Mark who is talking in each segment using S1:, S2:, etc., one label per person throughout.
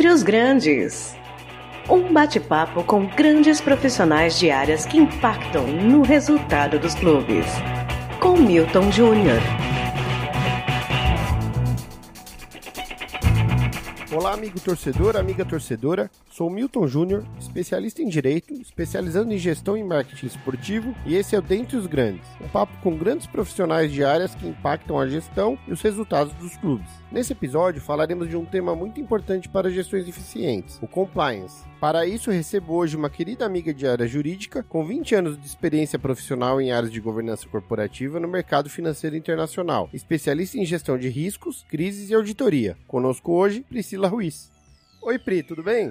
S1: Dentre os Grandes. Um bate-papo com grandes profissionais de áreas que impactam no resultado dos clubes. Com Milton Júnior.
S2: Olá, amigo torcedor, amiga torcedora. Sou Milton Júnior, especialista em direito, especializando em gestão e marketing esportivo, e esse é o Dentre os Grandes, um papo com grandes profissionais de áreas que impactam a gestão e os resultados dos clubes. Nesse episódio falaremos de um tema muito importante para gestões eficientes, o compliance. Para isso, recebo hoje uma querida amiga de área jurídica com 20 anos de experiência profissional em áreas de governança corporativa no mercado financeiro internacional, especialista em gestão de riscos, crises e auditoria. Conosco hoje, Priscila Ruiz. Oi, Pri, tudo bem?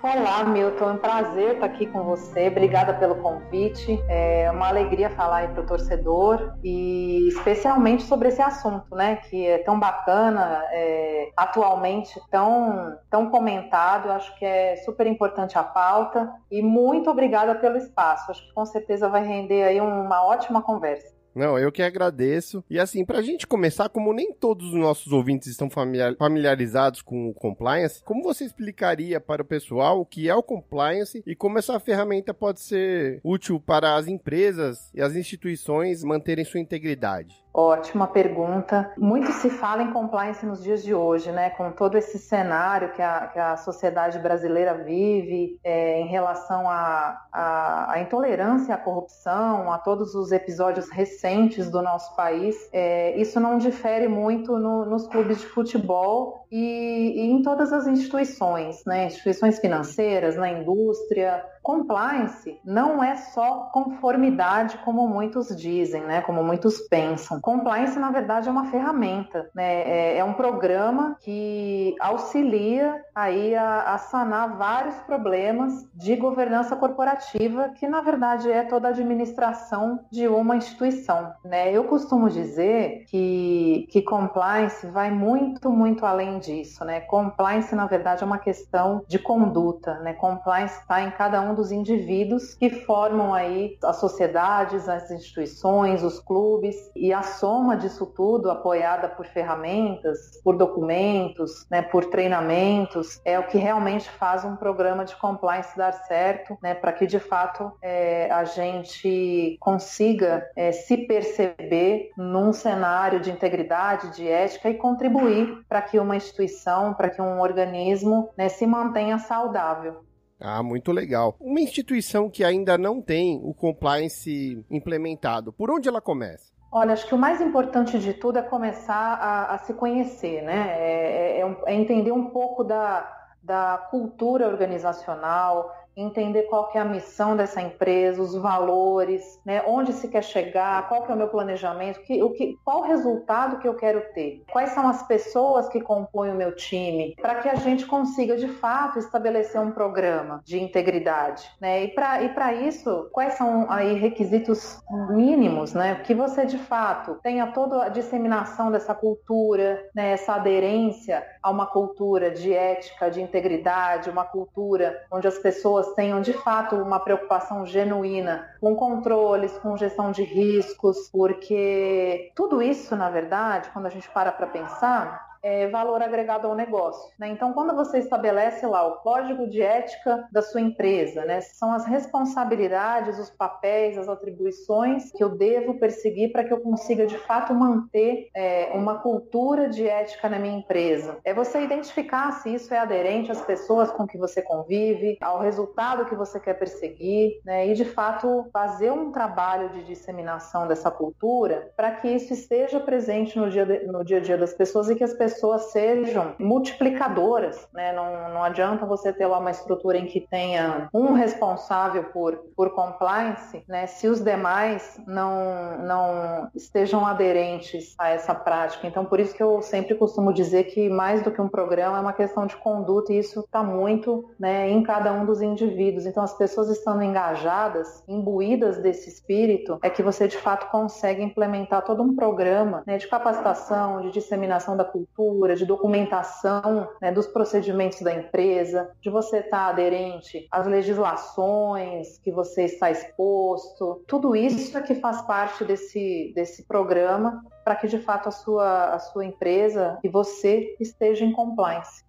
S3: Olá, Milton. É um prazer estar aqui com você. Obrigada pelo convite. É uma alegria falar aí para o torcedor e especialmente sobre esse assunto, né? Que é tão bacana, é, atualmente tão, tão comentado. Acho que é super importante a pauta e muito obrigada pelo espaço. Acho que com certeza vai render aí uma ótima conversa.
S2: Não, eu que agradeço. E assim, pra gente começar, como nem todos os nossos ouvintes estão familiarizados com o compliance, como você explicaria para o pessoal o que é o compliance e como essa ferramenta pode ser útil para as empresas e as instituições manterem sua integridade?
S3: Ótima pergunta. Muito se fala em compliance nos dias de hoje, né? Com todo esse cenário que a, que a sociedade brasileira vive é, em relação à intolerância à corrupção, a todos os episódios recentes do nosso país. É, isso não difere muito no, nos clubes de futebol e, e, em todas as instituições, né? Instituições financeiras, na indústria. Compliance não é só conformidade, como muitos dizem, né? Como muitos pensam. Compliance, na verdade, é uma ferramenta, né? é, é um programa que auxilia aí a, a, sanar vários problemas de governança corporativa, que na verdade é toda a administração de uma instituição. Né? Eu costumo dizer que, que compliance vai muito, muito além disso. Né? Compliance, na verdade, é uma questão de conduta. Né? Compliance está em cada um dos indivíduos que formam aí as sociedades, as instituições, os clubes e a soma disso tudo, apoiada por ferramentas, por documentos, né, por treinamentos, é o que realmente faz um programa de compliance dar certo, né, para que de fato é, a gente consiga é, se perceber num cenário de integridade, de ética e contribuir para que uma instituição, para que um organismo né, se mantenha saudável.
S2: Ah, muito legal. Uma instituição que ainda não tem o compliance implementado, por onde ela começa?
S3: Olha, acho que o mais importante de tudo é começar a, a se conhecer, né? É, é, é, entender um pouco da, da cultura organizacional, entender qual que é a missão dessa empresa, os valores, né, onde se quer chegar, qual que é o meu planejamento, que, o que, qual o resultado que eu quero ter, quais são as pessoas que compõem o meu time, para que a gente consiga de fato estabelecer um programa de integridade, né? E para e para isso, quais são aí requisitos mínimos, né? Que você de fato tenha toda a disseminação dessa cultura, né? Essa aderência a uma cultura de ética, de integridade, uma cultura onde as pessoas pessoas tenham de fato uma preocupação genuína com controles, com gestão de riscos, porque tudo isso, na verdade, quando a gente para para pensar, é, valor agregado ao negócio. Né? Então, quando você estabelece lá o código de ética da sua empresa, né, são as responsabilidades, os papéis, as atribuições que eu devo perseguir para que eu consiga de fato manter é, uma cultura de ética na minha empresa. É você identificar se isso é aderente às pessoas com que você convive, ao resultado que você quer perseguir, né, e de fato fazer um trabalho de disseminação dessa cultura para que isso esteja presente no dia, de, no dia a dia das pessoas e que as pessoas pessoas sejam multiplicadoras, né? Não, não adianta você ter lá uma estrutura em que tenha um responsável por, por compliance, né? Se os demais não, não estejam aderentes a essa prática. Então, por isso que eu sempre costumo dizer que mais do que um programa é uma questão de conduta e isso está muito né, em cada um dos indivíduos. Então, as pessoas estando engajadas, imbuídas desse espírito, é que você de fato consegue implementar todo um programa né, de capacitação, de disseminação da cultura de documentação né, dos procedimentos da empresa, de você estar aderente às legislações que você está exposto. Tudo isso é que faz parte desse, desse programa para que de fato a sua, a sua empresa e você esteja em compliance.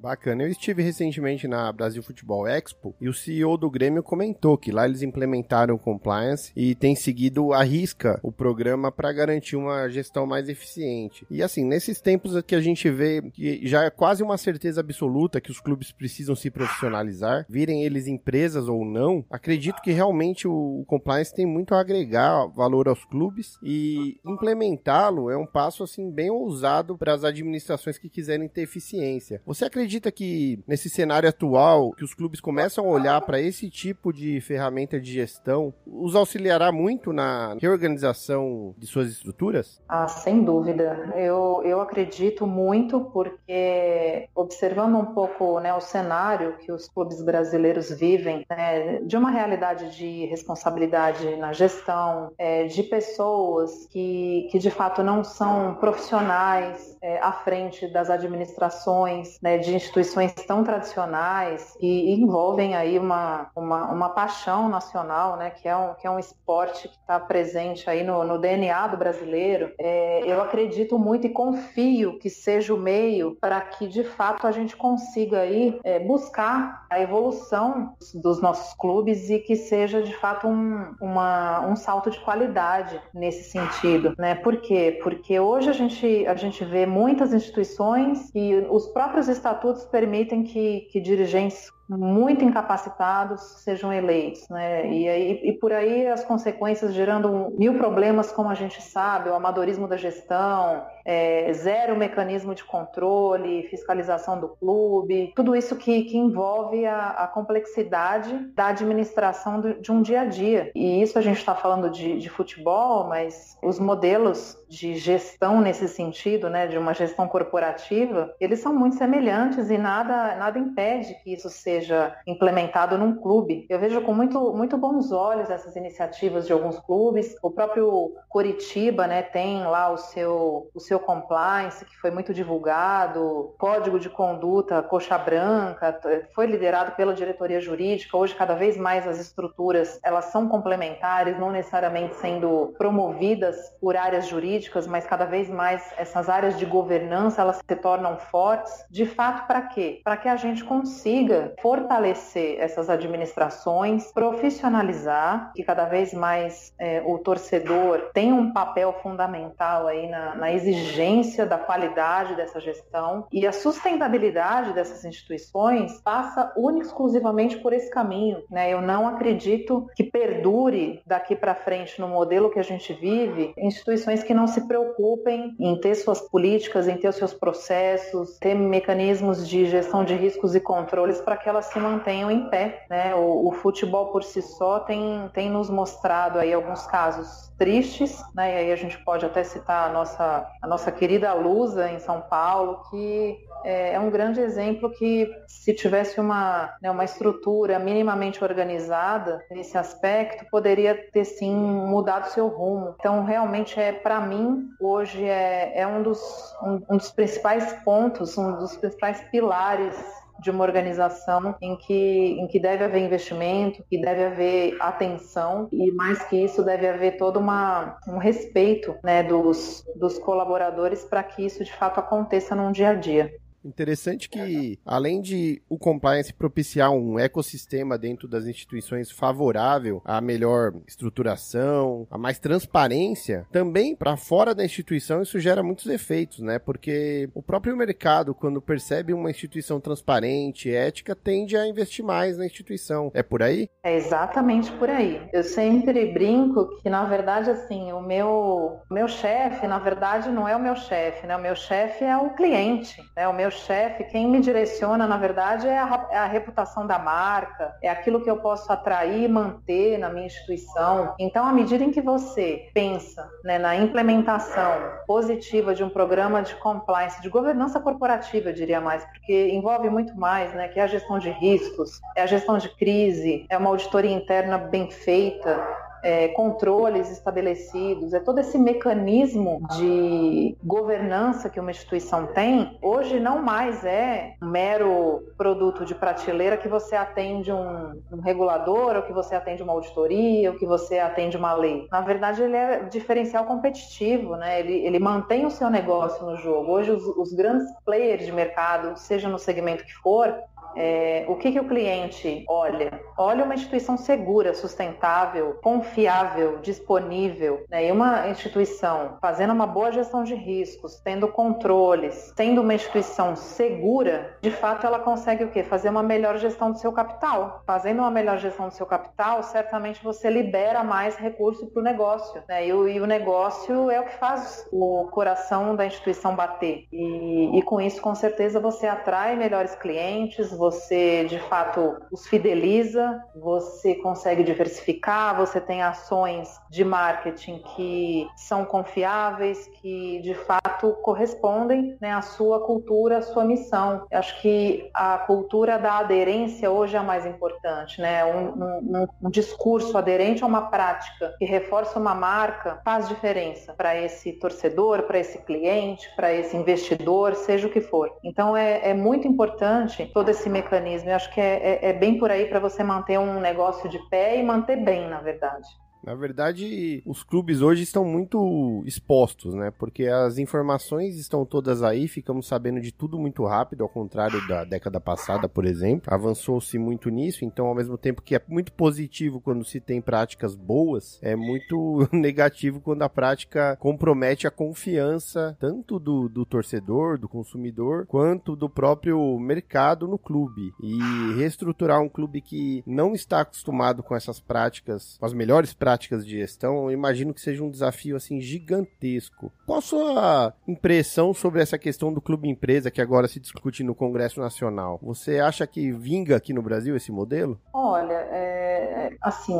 S2: Bacana. Eu estive recentemente na Brasil Futebol Expo e o CEO do Grêmio comentou que lá eles implementaram compliance e tem seguido a risca o programa para garantir uma gestão mais eficiente. E assim, nesses tempos que a gente vê que já é quase uma certeza absoluta que os clubes precisam se profissionalizar, virem eles empresas ou não, acredito que realmente o compliance tem muito a agregar valor aos clubes e implementá-lo é um passo assim bem ousado para as administrações que quiserem ter eficiência. Você acredita que nesse cenário atual que os clubes começam a olhar para esse tipo de ferramenta de gestão, os auxiliará muito na reorganização de suas estruturas?
S3: Ah, sem dúvida. Eu, eu acredito muito porque observando um pouco né, o cenário que os clubes brasileiros vivem, né, de uma realidade de responsabilidade na gestão, é, de pessoas que, que de fato não são profissionais é, à frente das administrações, né, de instituições tão tradicionais e envolvem aí uma, uma, uma paixão nacional, né, que, é um, que é um esporte que está presente aí no, no, DNA do brasileiro. É, eu acredito muito e confio que seja o meio para que de fato a gente consiga aí é, buscar a evolução dos nossos clubes e que seja de fato um, uma, um salto de qualidade nesse sentido, né? Por quê? Porque hoje a gente, a gente vê muitas instituições e os próprios estatutos permitem que, que dirigentes muito incapacitados sejam eleitos, né? E, aí, e por aí as consequências gerando mil problemas, como a gente sabe, o amadorismo da gestão, é, zero mecanismo de controle, fiscalização do clube, tudo isso que, que envolve a, a complexidade da administração do, de um dia a dia. E isso a gente está falando de, de futebol, mas os modelos de gestão nesse sentido, né, de uma gestão corporativa, eles são muito semelhantes e nada, nada impede que isso seja implementado num clube. Eu vejo com muito, muito bons olhos essas iniciativas de alguns clubes. O próprio Coritiba, né, tem lá o seu, o seu compliance que foi muito divulgado, código de conduta coxa branca, foi liderado pela diretoria jurídica. Hoje cada vez mais as estruturas elas são complementares, não necessariamente sendo promovidas por áreas jurídicas mas cada vez mais essas áreas de governança elas se tornam fortes. De fato, para quê? Para que a gente consiga fortalecer essas administrações, profissionalizar, que cada vez mais é, o torcedor tem um papel fundamental aí na, na exigência da qualidade dessa gestão e a sustentabilidade dessas instituições passa única exclusivamente por esse caminho. Né? Eu não acredito que perdure daqui para frente no modelo que a gente vive instituições que não se preocupem em ter suas políticas, em ter os seus processos, ter mecanismos de gestão de riscos e controles para que elas se mantenham em pé. Né? O, o, futebol por si só tem, tem nos mostrado aí alguns casos tristes, né? e aí a gente pode até citar a nossa, a nossa querida Lusa em São Paulo, que é, é um grande exemplo que se tivesse uma, né, uma estrutura minimamente organizada nesse aspecto, poderia ter sim mudado seu rumo. Então, realmente, é para mim, hoje é, é um, dos, um, um dos principais pontos, um dos principais pilares de uma organização em que, em que deve haver investimento, que deve haver atenção e mais que isso deve haver todo uma, um respeito né, dos, dos colaboradores para que isso de fato aconteça num dia a dia.
S2: Interessante que, além de o compliance propiciar um ecossistema dentro das instituições favorável à melhor estruturação, a mais transparência, também para fora da instituição isso gera muitos efeitos, né? Porque o próprio mercado, quando percebe uma instituição transparente, ética, tende a investir mais na instituição. É por aí?
S3: É exatamente por aí. Eu sempre brinco que, na verdade, assim, o meu, meu chefe, na verdade, não é o meu chefe, né? O meu chefe é o cliente, né? O meu meu chefe, quem me direciona, na verdade, é a, é a, reputação da marca, é aquilo que eu posso atrair e manter na minha instituição. Então, à medida em que você pensa né, na implementação positiva de um programa de compliance, de governança corporativa, eu diria mais, porque envolve muito mais, né, que é a gestão de riscos, é a gestão de crise, é uma auditoria interna bem feita, é, controles estabelecidos, é todo esse mecanismo de governança que uma instituição tem, hoje não mais é um mero produto de prateleira que você atende um, um regulador, ou que você atende uma auditoria, ou que você atende uma lei. Na verdade, ele é diferencial competitivo, né? Ele, ele mantém o seu negócio no jogo. Hoje, os, os grandes players de mercado, seja no segmento que for, é, o que, que o cliente olha? Olha uma instituição segura, sustentável, confiável, disponível. Né? E uma instituição fazendo uma boa gestão de riscos, tendo controles, tendo uma instituição segura, de fato ela consegue o quê? Fazer uma melhor gestão do seu capital. Fazendo uma melhor gestão do seu capital, certamente você libera mais recurso para o negócio. Né? E, o, e, o, negócio é o que faz o coração da instituição bater. E, e com isso, com certeza, você atrai melhores clientes, você de fato os fideliza, você consegue diversificar, você tem ações de marketing que são confiáveis, que de fato correspondem né, à sua cultura, à sua missão. Eu acho que a cultura da aderência hoje é a mais importante, né? Um, um, um discurso aderente a uma prática que reforça uma marca faz diferença para esse torcedor, para esse cliente, para esse investidor, seja o que for. Então é, é muito importante todo esse mecanismo. Eu acho que é, é, é bem por aí para você manter um negócio de pé e manter bem, na verdade.
S2: Na verdade, os clubes hoje estão muito expostos, né? Porque as informações estão todas aí, ficamos sabendo de tudo muito rápido, ao contrário da década passada, por exemplo. Avançou-se muito nisso, então, ao mesmo tempo que é muito positivo quando se tem práticas boas, é muito negativo quando a prática compromete a confiança tanto do, do torcedor, do consumidor, quanto do próprio mercado no clube. E reestruturar um clube que não está acostumado com essas práticas, com as melhores práticas práticas de gestão, eu imagino que seja um desafio assim gigantesco. Qual a sua impressão sobre essa questão do clube empresa que agora se discute no Congresso Nacional? Você acha que vinga aqui no Brasil esse modelo?
S3: Olha, é, assim,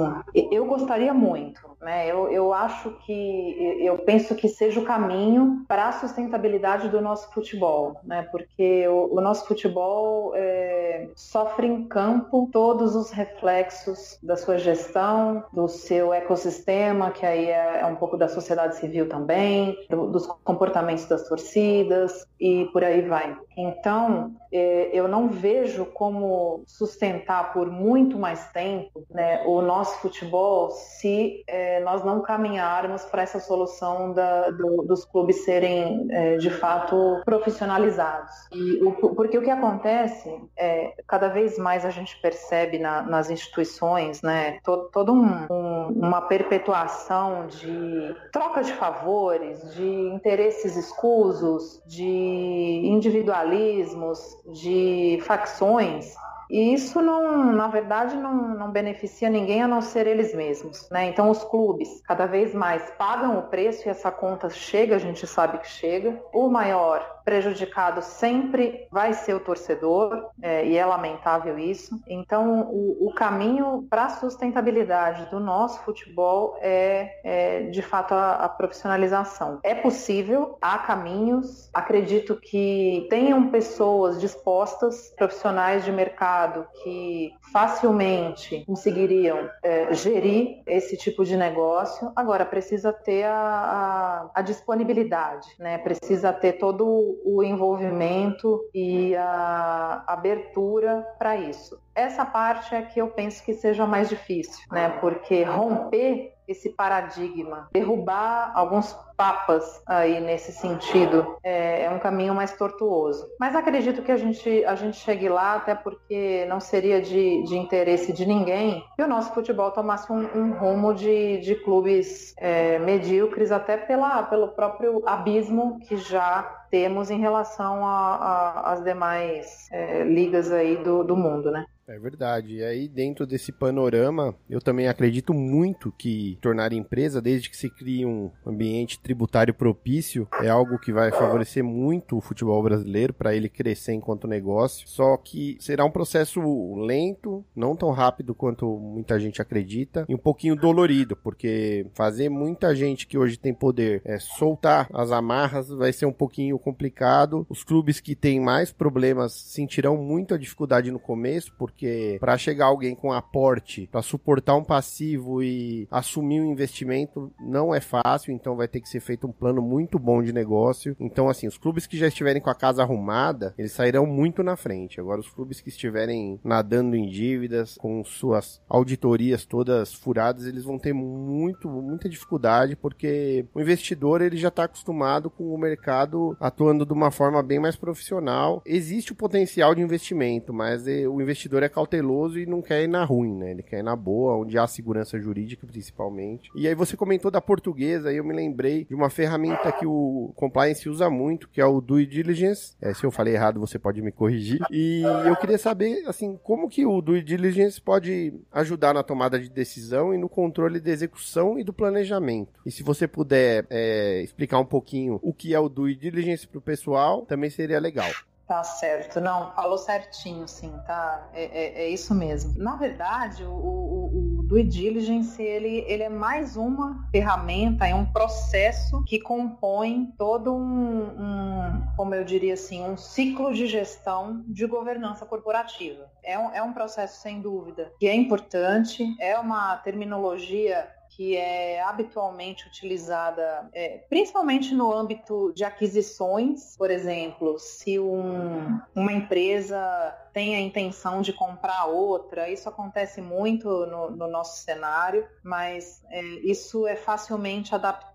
S3: eu gostaria muito, né? Eu, eu acho que eu penso que seja o caminho para a sustentabilidade do nosso futebol, né? Porque o, o nosso futebol é, sofre em campo todos os reflexos da sua gestão, do seu ecossistema, que aí é, é um pouco da sociedade civil também, do, dos comportamentos das torcidas e por aí vai. Então, é, eu não vejo como sustentar por muito mais tempo né, o nosso futebol se é, nós não caminharmos para essa solução da, do, dos clubes serem é, de fato profissionalizados. E o, porque o que acontece é cada vez mais a gente percebe na, nas instituições, né, todo, um, um uma perpetuação de troca de favores, de interesses escusos, de individualismos, de facções e isso não, na verdade, não, não beneficia ninguém a não ser eles mesmos. Né? Então os clubes cada vez mais pagam o preço e essa conta chega, a gente sabe que chega. O maior prejudicado sempre vai ser o torcedor, é, e é lamentável isso. Então, o, o caminho para a sustentabilidade do nosso futebol é, é de fato, a, a, profissionalização. É possível, há caminhos, acredito que tenham pessoas dispostas, profissionais de mercado que facilmente conseguiriam é, gerir esse tipo de negócio. Agora, precisa ter a, a, a, disponibilidade, né? precisa ter todo o envolvimento e a abertura para isso. Essa parte é que eu penso que seja mais difícil, né? porque romper esse paradigma, derrubar alguns papas aí nesse sentido é, é, um caminho mais tortuoso. Mas acredito que a gente, a gente chegue lá, até porque não seria de, de interesse de ninguém que o nosso futebol tomasse um, um rumo de, de clubes é, medíocres, até pela, pelo próprio abismo que já temos em relação às demais é, ligas aí do, do mundo, né?
S2: É verdade. E aí, dentro desse panorama, eu também acredito muito que tornar empresa, desde que se crie um ambiente tributário propício, é algo que vai favorecer muito o futebol brasileiro para ele crescer enquanto negócio. Só que será um processo lento, não tão rápido quanto muita gente acredita, e um pouquinho dolorido, porque fazer muita gente que hoje tem poder é, soltar as amarras vai ser um pouquinho complicado. Os clubes que têm mais problemas sentirão muito a dificuldade no começo, porque para chegar alguém com aporte para suportar um passivo e assumir um investimento não é fácil, então vai ter que ser feito um plano muito bom de negócio. Então, assim, os clubes que já estiverem com a casa arrumada, eles sairão muito na frente. Agora, os clubes que estiverem nadando em dívidas, com suas auditorias todas furadas, eles vão ter muito, muita dificuldade, porque o investidor ele já está acostumado com o mercado atuando de uma forma bem mais profissional. Existe o potencial de investimento, mas eh, o investidor é cauteloso e não quer ir na ruim, né? Ele quer ir na boa, onde há segurança jurídica, principalmente. E aí você comentou da portuguesa, aí eu me lembrei de uma ferramenta que o compliance usa muito, que é o due diligence. É, se eu falei errado, você pode me corrigir. E eu queria saber, assim, como que o due diligence pode ajudar na tomada de decisão e no controle da execução e do planejamento. E se você puder é, explicar um pouquinho o que é o due diligence para o pessoal, também seria legal.
S3: Tá certo, não, falou certinho, sim, tá? É, é, é isso mesmo. Na verdade, o, o, o due diligence ele, ele é mais uma ferramenta, é um processo que compõe todo um, um, como eu diria assim, um ciclo de gestão de governança corporativa. É um, é um processo sem dúvida que é importante, é uma terminologia que é habitualmente utilizada, é, principalmente no âmbito de aquisições, por exemplo, se um, uma empresa tem a intenção de comprar outra. Isso acontece muito no, no nosso cenário, mas é, isso é facilmente adaptável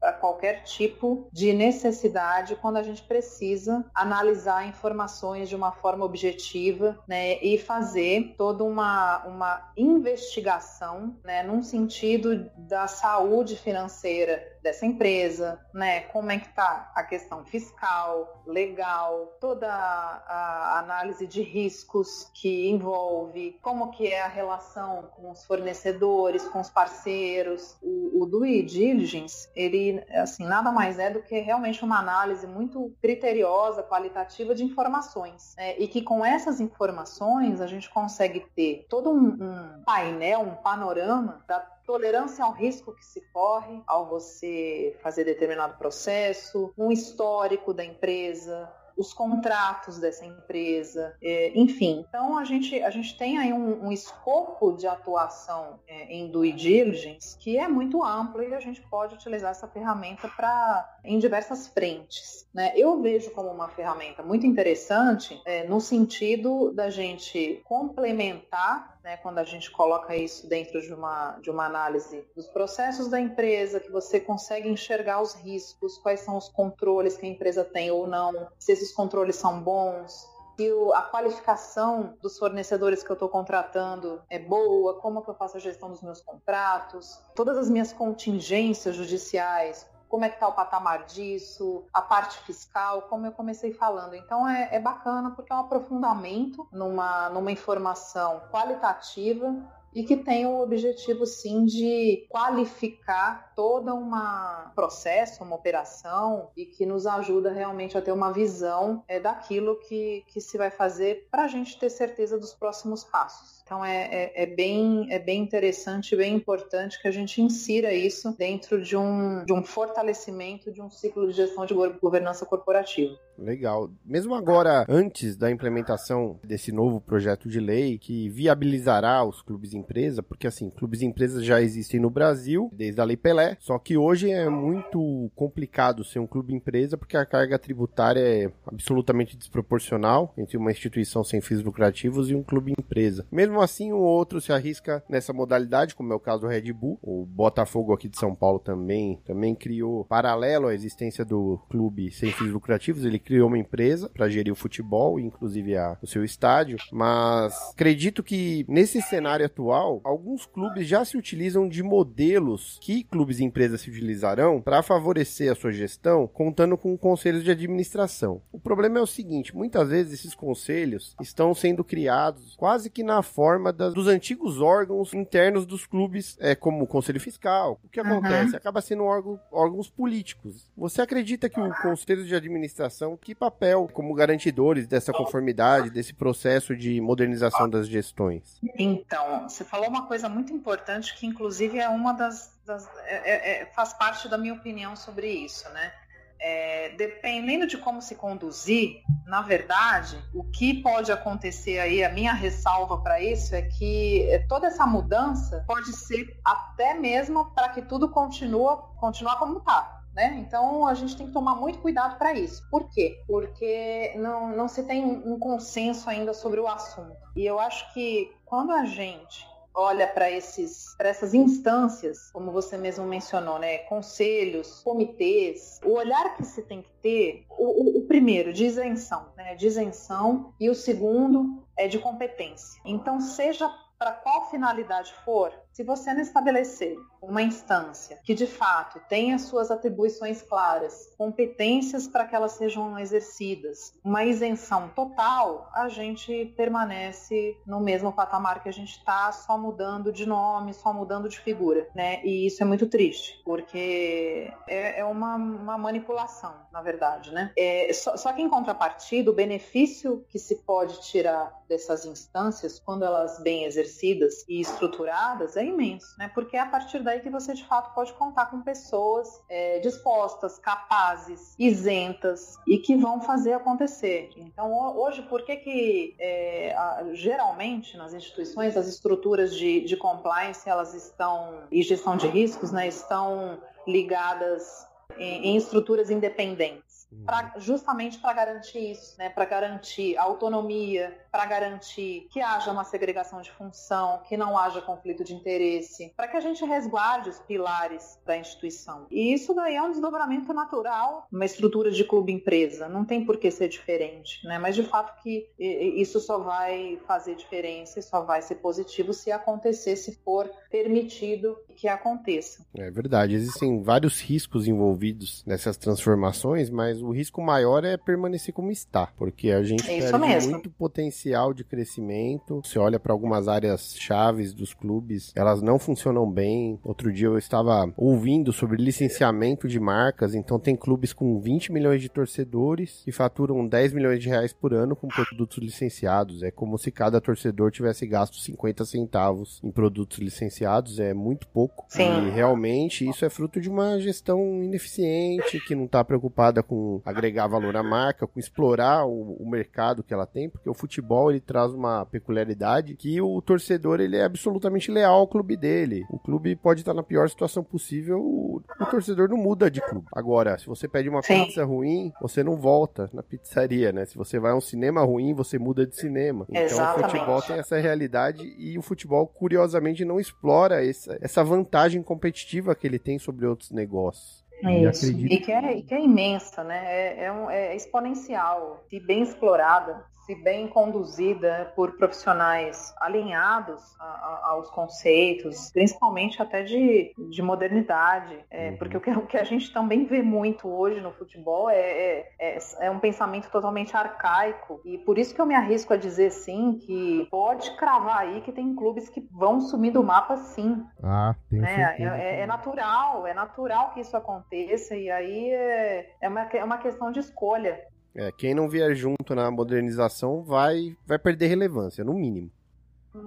S3: para qualquer tipo de necessidade quando a gente precisa analisar informações de uma forma objetiva né, e fazer toda uma, uma investigação né, num sentido da saúde financeira dessa empresa, né? Como é que está a questão fiscal, legal, toda a análise de riscos que envolve, como que é a relação com os fornecedores, com os parceiros. O, o due diligence, ele, assim, nada mais é do que realmente uma análise muito criteriosa, qualitativa de informações, né? E que com essas informações a gente consegue ter todo um, um painel, um panorama da tolerância ao risco que se corre ao você fazer determinado processo, um histórico da empresa, os contratos dessa empresa, é, enfim. Então a gente, a gente tem aí um, um escopo de atuação é, em due diligence que é muito amplo e a gente pode utilizar essa ferramenta para em diversas frentes. Né? Eu vejo como uma ferramenta muito interessante é, no sentido da gente complementar né, quando a gente coloca isso dentro de uma, de uma análise dos processos da empresa, que você consegue enxergar os riscos, quais são os controles que a empresa tem ou não, se esses controles são bons, se a qualificação dos fornecedores que eu estou contratando é boa, como que eu faço a gestão dos meus contratos, todas as minhas contingências judiciais, como é que está o patamar disso, a parte fiscal, como eu comecei falando. Então é, é bacana porque é um aprofundamento numa, numa informação qualitativa e que tem o objetivo sim de qualificar toda uma processo, uma operação e que nos ajuda realmente a ter uma visão é, daquilo que, que se vai fazer para a gente ter certeza dos próximos passos. Então é, é, é, bem, é bem interessante, bem importante que a gente insira isso dentro de um, de um fortalecimento de um ciclo de gestão de governança corporativa.
S2: Legal. Mesmo agora, antes da implementação desse novo projeto de lei que viabilizará os clubes empresa, porque assim, clubes empresas já existem no Brasil desde a Lei Pelé, só que hoje é muito complicado ser um clube empresa porque a carga tributária é absolutamente desproporcional entre uma instituição sem fins lucrativos e um clube empresa. Mesmo mesmo assim, um outro se arrisca nessa modalidade, como é o caso do Red Bull. O Botafogo aqui de São Paulo também, também criou, paralelo à existência do clube sem fins lucrativos, ele criou uma empresa para gerir o futebol, inclusive a, o seu estádio. Mas acredito que nesse cenário atual, alguns clubes já se utilizam de modelos que clubes e empresas se utilizarão para favorecer a sua gestão, contando com conselhos de administração. O problema é o seguinte: muitas vezes esses conselhos estão sendo criados quase que na forma forma das, dos antigos órgãos internos dos clubes, é, como o Conselho Fiscal. O que acontece? Uhum. Acaba sendo órgão, órgãos políticos. Você acredita que o Conselho de Administração, que papel como garantidores dessa conformidade, desse processo de modernização das gestões?
S3: Então, você falou uma coisa muito importante que, inclusive, é uma das. das é, é, é faz parte da minha opinião sobre isso, né? É, dependendo de como se conduzir, na verdade, o que pode acontecer aí, a minha ressalva para isso é que é, toda essa mudança pode ser até mesmo para que tudo continue, continue como está. Né? Então a gente tem que tomar muito cuidado para isso. Por quê? Porque não, não se tem um consenso ainda sobre o assunto. E eu acho que quando a gente olha para esses para essas instâncias, como você mesmo mencionou, né, conselhos, comitês, o olhar que se tem que ter, o, o, o primeiro de isenção, né, de isenção e o segundo é de competência. Então seja para qual finalidade for, se você não estabelecer uma instância que de fato tenha suas atribuições claras, competências para que elas sejam exercidas, uma isenção total, a gente permanece no mesmo patamar que a gente está, só mudando de nome, só mudando de figura, né? E isso é muito triste, porque é, é uma, uma, manipulação, na verdade, né? É, só, só que em contrapartida, o benefício que se pode tirar dessas instâncias, quando elas bem exercidas e estruturadas, é imenso, né? Porque é a partir daí que você de fato pode contar com pessoas é, dispostas, capazes, isentas e que vão fazer acontecer. Então, hoje, por que que é, geralmente nas instituições as estruturas de, de compliance elas estão e gestão de riscos, né, estão ligadas em, em estruturas independentes, pra, justamente para garantir isso, né, para garantir autonomia, para garantir que haja uma segregação de função, que não haja conflito de interesse, para que a gente resguarde os pilares da instituição. E isso daí é um desdobramento natural, uma estrutura de clube-empresa, não tem por que ser diferente, né? Mas de fato que isso só vai fazer diferença e só vai ser positivo se acontecer, se for permitido que aconteça.
S2: É verdade, existem vários riscos envolvidos nessas transformações, mas o risco maior é permanecer como está, porque a gente é perde mesmo. muito potencial potencial de crescimento. Você olha para algumas áreas chaves dos clubes, elas não funcionam bem. Outro dia eu estava ouvindo sobre licenciamento de marcas, então tem clubes com 20 milhões de torcedores que faturam 10 milhões de reais por ano com produtos licenciados. É como se cada torcedor tivesse gasto 50 centavos em produtos licenciados, é muito pouco. Sim. E realmente isso é fruto de uma gestão ineficiente que não está preocupada com agregar valor à marca, com explorar o, o mercado que ela tem, porque o futebol futebol ele traz uma peculiaridade que o torcedor ele é absolutamente leal ao clube dele. O clube pode estar na pior situação possível, o, o torcedor não muda de clube. Agora, se você pede uma Sim. pizza ruim, você não volta na pizzaria, né? Se você vai a um cinema ruim, você muda de cinema. Então Exatamente. o futebol tem essa realidade e o futebol, curiosamente, não explora essa, essa vantagem competitiva que ele tem sobre outros negócios.
S3: Isso. E, que é, e que é imensa, né? É, é, um, é exponencial, se bem explorada se bem conduzida por profissionais alinhados a, a, aos conceitos, principalmente até de, de modernidade, é, uhum. porque o que, o que, a gente também vê muito hoje no futebol é, é, é, é, um pensamento totalmente arcaico e por isso que eu me arrisco a dizer sim que pode cravar aí que tem clubes que vão sumir do mapa sim.
S2: Ah, tem
S3: né? É, é, é, natural, é natural que isso aconteça e aí é, é, uma, é uma questão de escolha.
S2: É, quem não vier junto na modernização vai, vai perder relevância, no mínimo.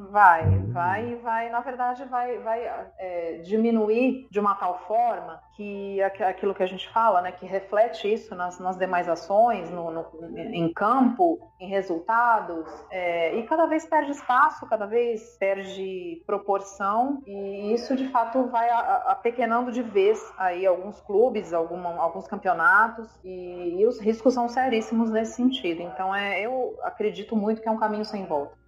S3: Vai, vai, vai, na verdade, vai, vai é, diminuir de uma tal forma que aquilo que a gente fala, né, que reflete isso nas, nas demais ações, no, no, em campo, em resultados, é, e cada vez perde espaço, cada vez perde proporção, e isso de fato vai apequenando de vez aí alguns clubes, alguma, alguns campeonatos, e, e os riscos são seríssimos nesse sentido. Então, é, eu acredito muito que é um caminho sem volta.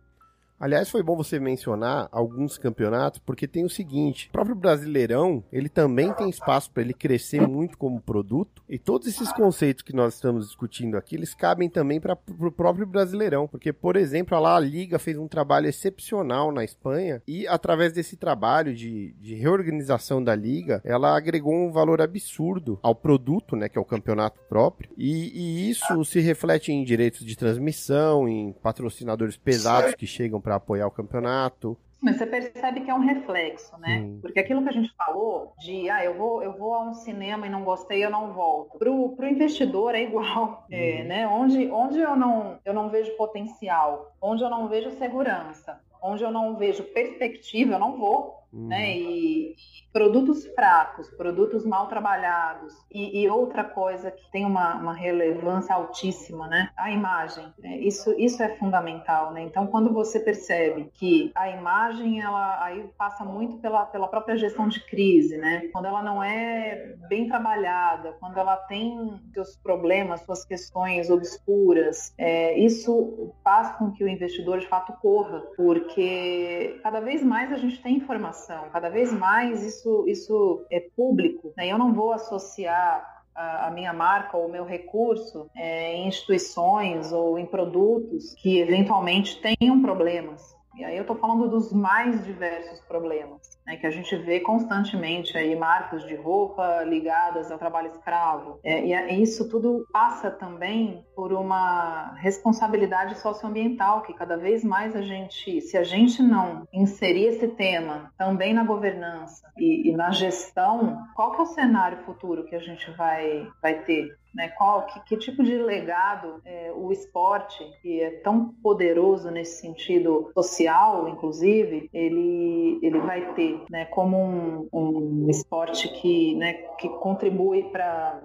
S2: Aliás, foi bom você mencionar alguns campeonatos, porque tem o seguinte: o próprio Brasileirão, ele também tem espaço para ele crescer muito como produto, e todos esses conceitos que nós estamos discutindo aqui, eles cabem também para o próprio Brasileirão, porque, por exemplo, a La Liga fez um trabalho excepcional na Espanha, e através desse trabalho de, de reorganização da liga, ela agregou um valor absurdo ao produto, né, que é o campeonato próprio, e, e isso se reflete em direitos de transmissão, em patrocinadores pesados que chegam para para apoiar o campeonato.
S3: Mas você percebe que é um reflexo, né? Porque aquilo que a gente falou de, ah, eu vou, eu vou a um cinema e não gostei, eu não volto. Pro, pro investidor é igual, é, uhum. né? Onde, onde eu, não, eu não vejo potencial, onde eu não vejo segurança, onde eu não vejo perspectiva, eu não vou uhum. né? E, produtos fracos, produtos mal trabalhados e, e outra coisa que tem uma, uma, relevância altíssima, né? A imagem. É, isso, isso é fundamental, né? Então, quando você percebe que a imagem, ela aí passa muito pela, pela própria gestão de crise, né? Quando ela não é bem trabalhada, quando ela tem seus problemas, suas questões obscuras, é, isso faz com que o investidor de fato corra, porque cada vez mais a gente tem informação, cada vez mais isso isso, isso é público, né? eu não vou associar a, minha marca ou o meu recurso é, em instituições ou em produtos que eventualmente tenham problemas. E aí eu estou falando dos mais diversos problemas né, que a gente vê constantemente aí marcas de roupa ligadas ao trabalho escravo. É, e isso tudo passa também por uma responsabilidade socioambiental que cada vez mais a gente, se a gente não inserir esse tema também na governança e, e na gestão, qual que é o cenário futuro que a gente vai, vai ter? Né, qual, que, que, tipo de legado é, o esporte, que é tão poderoso nesse sentido social, inclusive, ele, ele vai ter né, como um, um esporte que, né, que contribui para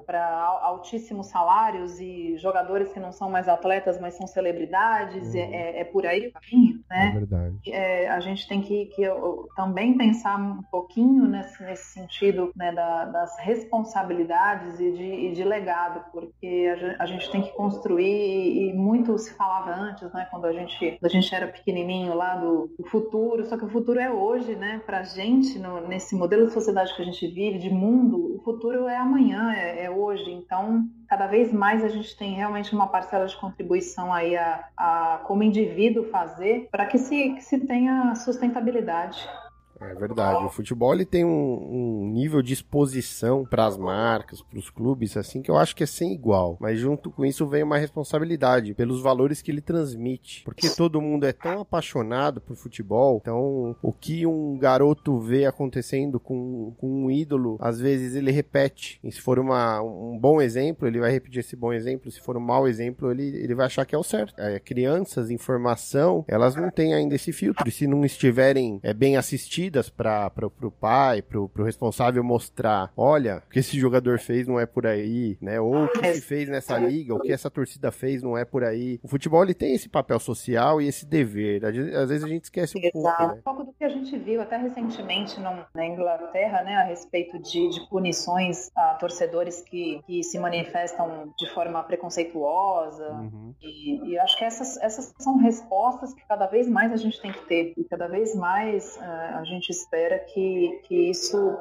S3: altíssimos salários e jogadores que não são mais atletas, mas são celebridades, uhum. é, é, por aí o caminho, né?
S2: É verdade.
S3: É, a gente tem que, que também pensar um pouquinho nesse, nesse sentido né, da, das responsabilidades e de, e de legado, porque a, gente tem que construir, e muito se falava antes, né, quando a gente, a gente era pequenininho lá do, do futuro, só que o futuro é hoje, né, para gente, no, nesse modelo de sociedade que a gente vive, de mundo, o futuro é amanhã, é, é, hoje. Então, cada vez mais a gente tem realmente uma parcela de contribuição aí a, a como indivíduo fazer para que se, que se tenha sustentabilidade.
S2: É verdade. O futebol ele tem um, um nível de exposição para as marcas, para os clubes, assim, que eu acho que é sem igual. Mas junto com isso vem uma responsabilidade pelos valores que ele transmite. Porque todo mundo é tão apaixonado por futebol, então o que um garoto vê acontecendo com, com um ídolo, às vezes ele repete. E se for uma, um bom exemplo, ele vai repetir esse bom exemplo. Se for um mau exemplo, ele, ele vai achar que é o certo. É, crianças, informação, elas não têm ainda esse filtro. E se não estiverem é, bem assistidas, para o pai, para o responsável mostrar, olha, o que esse jogador fez não é por aí, né? Ou o que se fez nessa liga, o que essa torcida fez não é por aí. O futebol ele tem esse papel social e esse dever. Às vezes a gente esquece um Exato. pouco. Né?
S3: Um pouco do que a gente viu até recentemente na Inglaterra, né, a respeito de, de punições a torcedores que, que se manifestam de forma preconceituosa. Uhum. E, e, acho que essas, essas são respostas que cada vez mais a gente tem que ter. E cada vez mais uh, a gente gente espera que, que isso,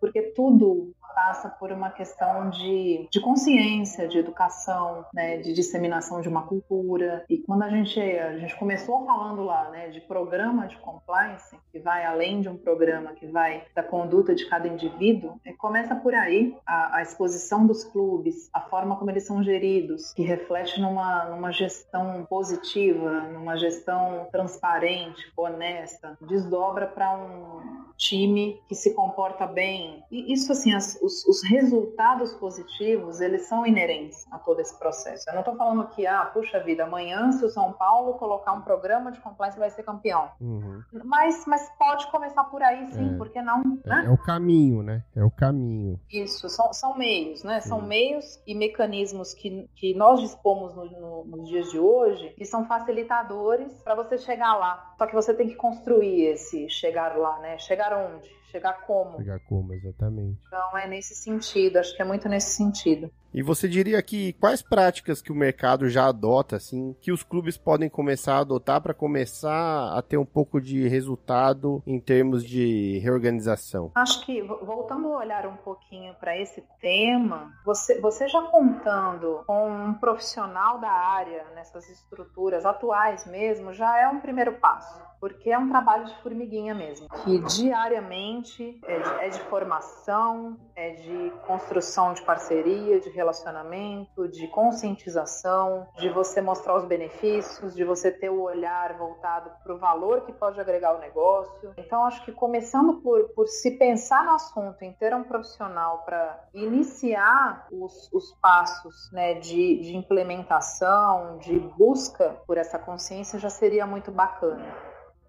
S3: porque tudo passa por uma questão de, de consciência, de educação, né, de disseminação de uma cultura. E quando a gente, a gente começou falando lá né, de programa de compliance, que vai além de um programa que vai da conduta de cada indivíduo, é, começa por aí a, a, exposição dos clubes, a forma como eles são geridos, que reflete numa, numa gestão positiva, numa gestão transparente, honesta, desdobra para um time que se comporta bem. E isso, assim, as, os, os, resultados positivos, eles são inerentes a todo esse processo. Eu não estou falando que, ah, puxa vida, amanhã se o São Paulo colocar um programa de compliance vai ser campeão. Uhum. Mas, mas pode começar por aí, sim, é. por que não?
S2: É, né? é, o caminho, né? É o caminho.
S3: Isso, são, são meios, né? Sim. São meios e mecanismos que, que nós dispomos no, no, nos dias de hoje que são facilitadores para você chegar lá. Só que você tem que construir esse chegar lá, né? Chegar onde? Chegar como?
S2: Chegar como, exatamente.
S3: Então é nesse sentido, acho que é muito nesse sentido.
S2: E você diria que quais práticas que o mercado já adota, assim, que os clubes podem começar a adotar para começar a ter um pouco de resultado em termos de reorganização?
S3: Acho que, voltando a olhar um pouquinho para esse tema, você, você já contando com um profissional da área nessas estruturas atuais mesmo, já é um primeiro passo house porque é um trabalho de formiguinha mesmo, que diariamente é de, é de, formação, é de construção de parceria, de relacionamento, de conscientização, de você mostrar os benefícios, de você ter o olhar voltado para o valor que pode agregar o negócio. Então, acho que começando por, por se pensar no assunto, em ter um profissional para iniciar os, os passos né, de, de implementação, de busca por essa consciência, já seria muito bacana.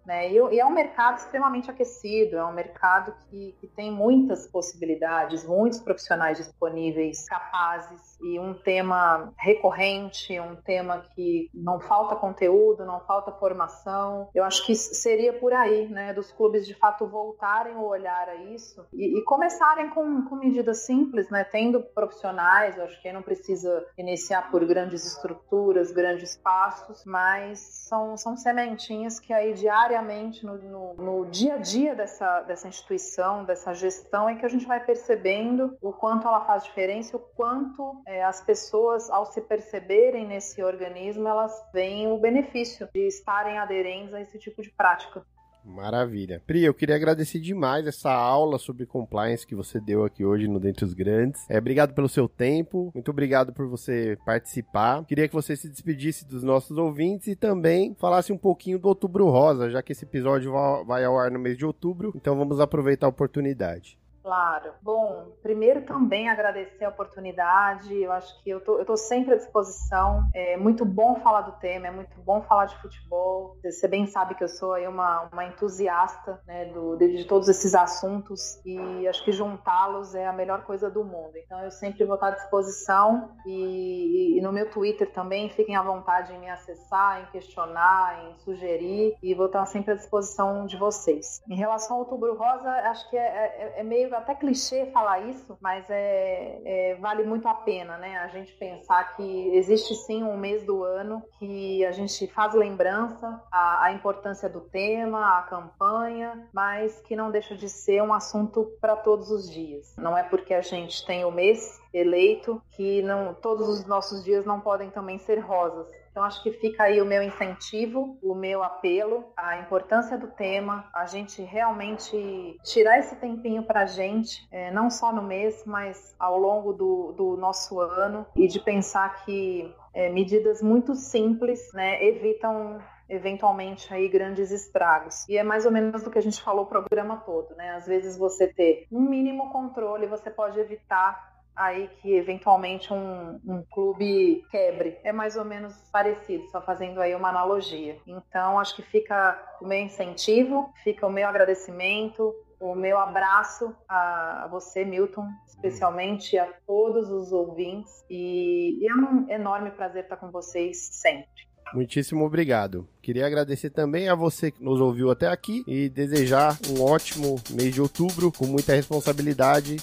S3: Né? E, e, é um mercado extremamente aquecido, é um mercado que, que tem muitas possibilidades, muitos profissionais disponíveis, capazes, e um tema recorrente, um tema que não falta conteúdo, não falta formação. Eu acho que seria por aí, né, dos clubes de fato voltarem o olhar a isso e, e começarem com, com medidas simples, né, tendo profissionais, eu acho que não precisa iniciar por grandes estruturas, grandes passos, mas são, são sementinhas que aí diariamente no, no, no dia a dia dessa, dessa instituição, dessa gestão, é que a gente vai percebendo o quanto ela faz diferença, o quanto é, as pessoas, ao se perceberem nesse organismo, elas veem o benefício de estarem aderentes a esse tipo de prática.
S2: Maravilha. Pri, eu queria agradecer demais essa aula sobre compliance que você deu aqui hoje no Dentre os Grandes. É, obrigado pelo seu tempo, muito obrigado por você participar. Queria que você se despedisse dos nossos ouvintes e também falasse um pouquinho do Outubro Rosa, já que esse episódio vai ao ar no mês de outubro, então vamos aproveitar a oportunidade.
S3: Claro. Bom, primeiro também agradecer a oportunidade. Eu acho que eu tô, eu tô sempre à disposição. É muito bom falar do tema, é muito bom falar de futebol. Você bem sabe que eu sou aí uma, uma entusiasta né, do, de, de todos esses assuntos e acho que juntá-los é a melhor coisa do mundo. Então eu sempre vou estar à disposição e, e no meu Twitter também fiquem à vontade em me acessar, em questionar, em sugerir e vou estar sempre à disposição de vocês. Em relação ao Outubro Rosa, acho que é, é, é meio até clichê falar isso, mas é, é, vale muito a pena, né? A gente pensar que existe sim um mês do ano que a gente faz lembrança a, importância do tema, a campanha, mas que não deixa de ser um assunto para todos os dias. Não é porque a gente tem o mês eleito que não todos os nossos dias não podem também ser rosas. Então, acho que fica aí o meu incentivo, o meu apelo, a importância do tema, a gente realmente tirar esse tempinho para a gente, é, não só no mês, mas ao longo do, do nosso ano, e de pensar que é, medidas muito simples né, evitam eventualmente aí grandes estragos. E é mais ou menos do que a gente falou o programa todo, né? Às vezes você ter um mínimo controle, você pode evitar aí que eventualmente um, um, clube quebre. É mais ou menos parecido, só fazendo aí uma analogia. Então, acho que fica o meu incentivo, fica o meu agradecimento, o meu abraço a você, Milton, especialmente a todos os ouvintes. E, é um enorme prazer estar com vocês sempre.
S2: Muitíssimo obrigado. Queria agradecer também a você que nos ouviu até aqui e desejar um ótimo mês de outubro com muita responsabilidade.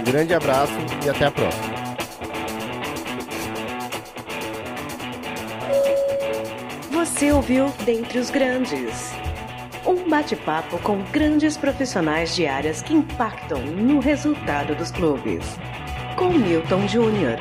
S2: Um grande abraço e até a próxima.
S1: Você ouviu Dentre os Grandes. Um bate-papo com grandes profissionais de áreas que impactam no resultado dos clubes. Com Milton Júnior.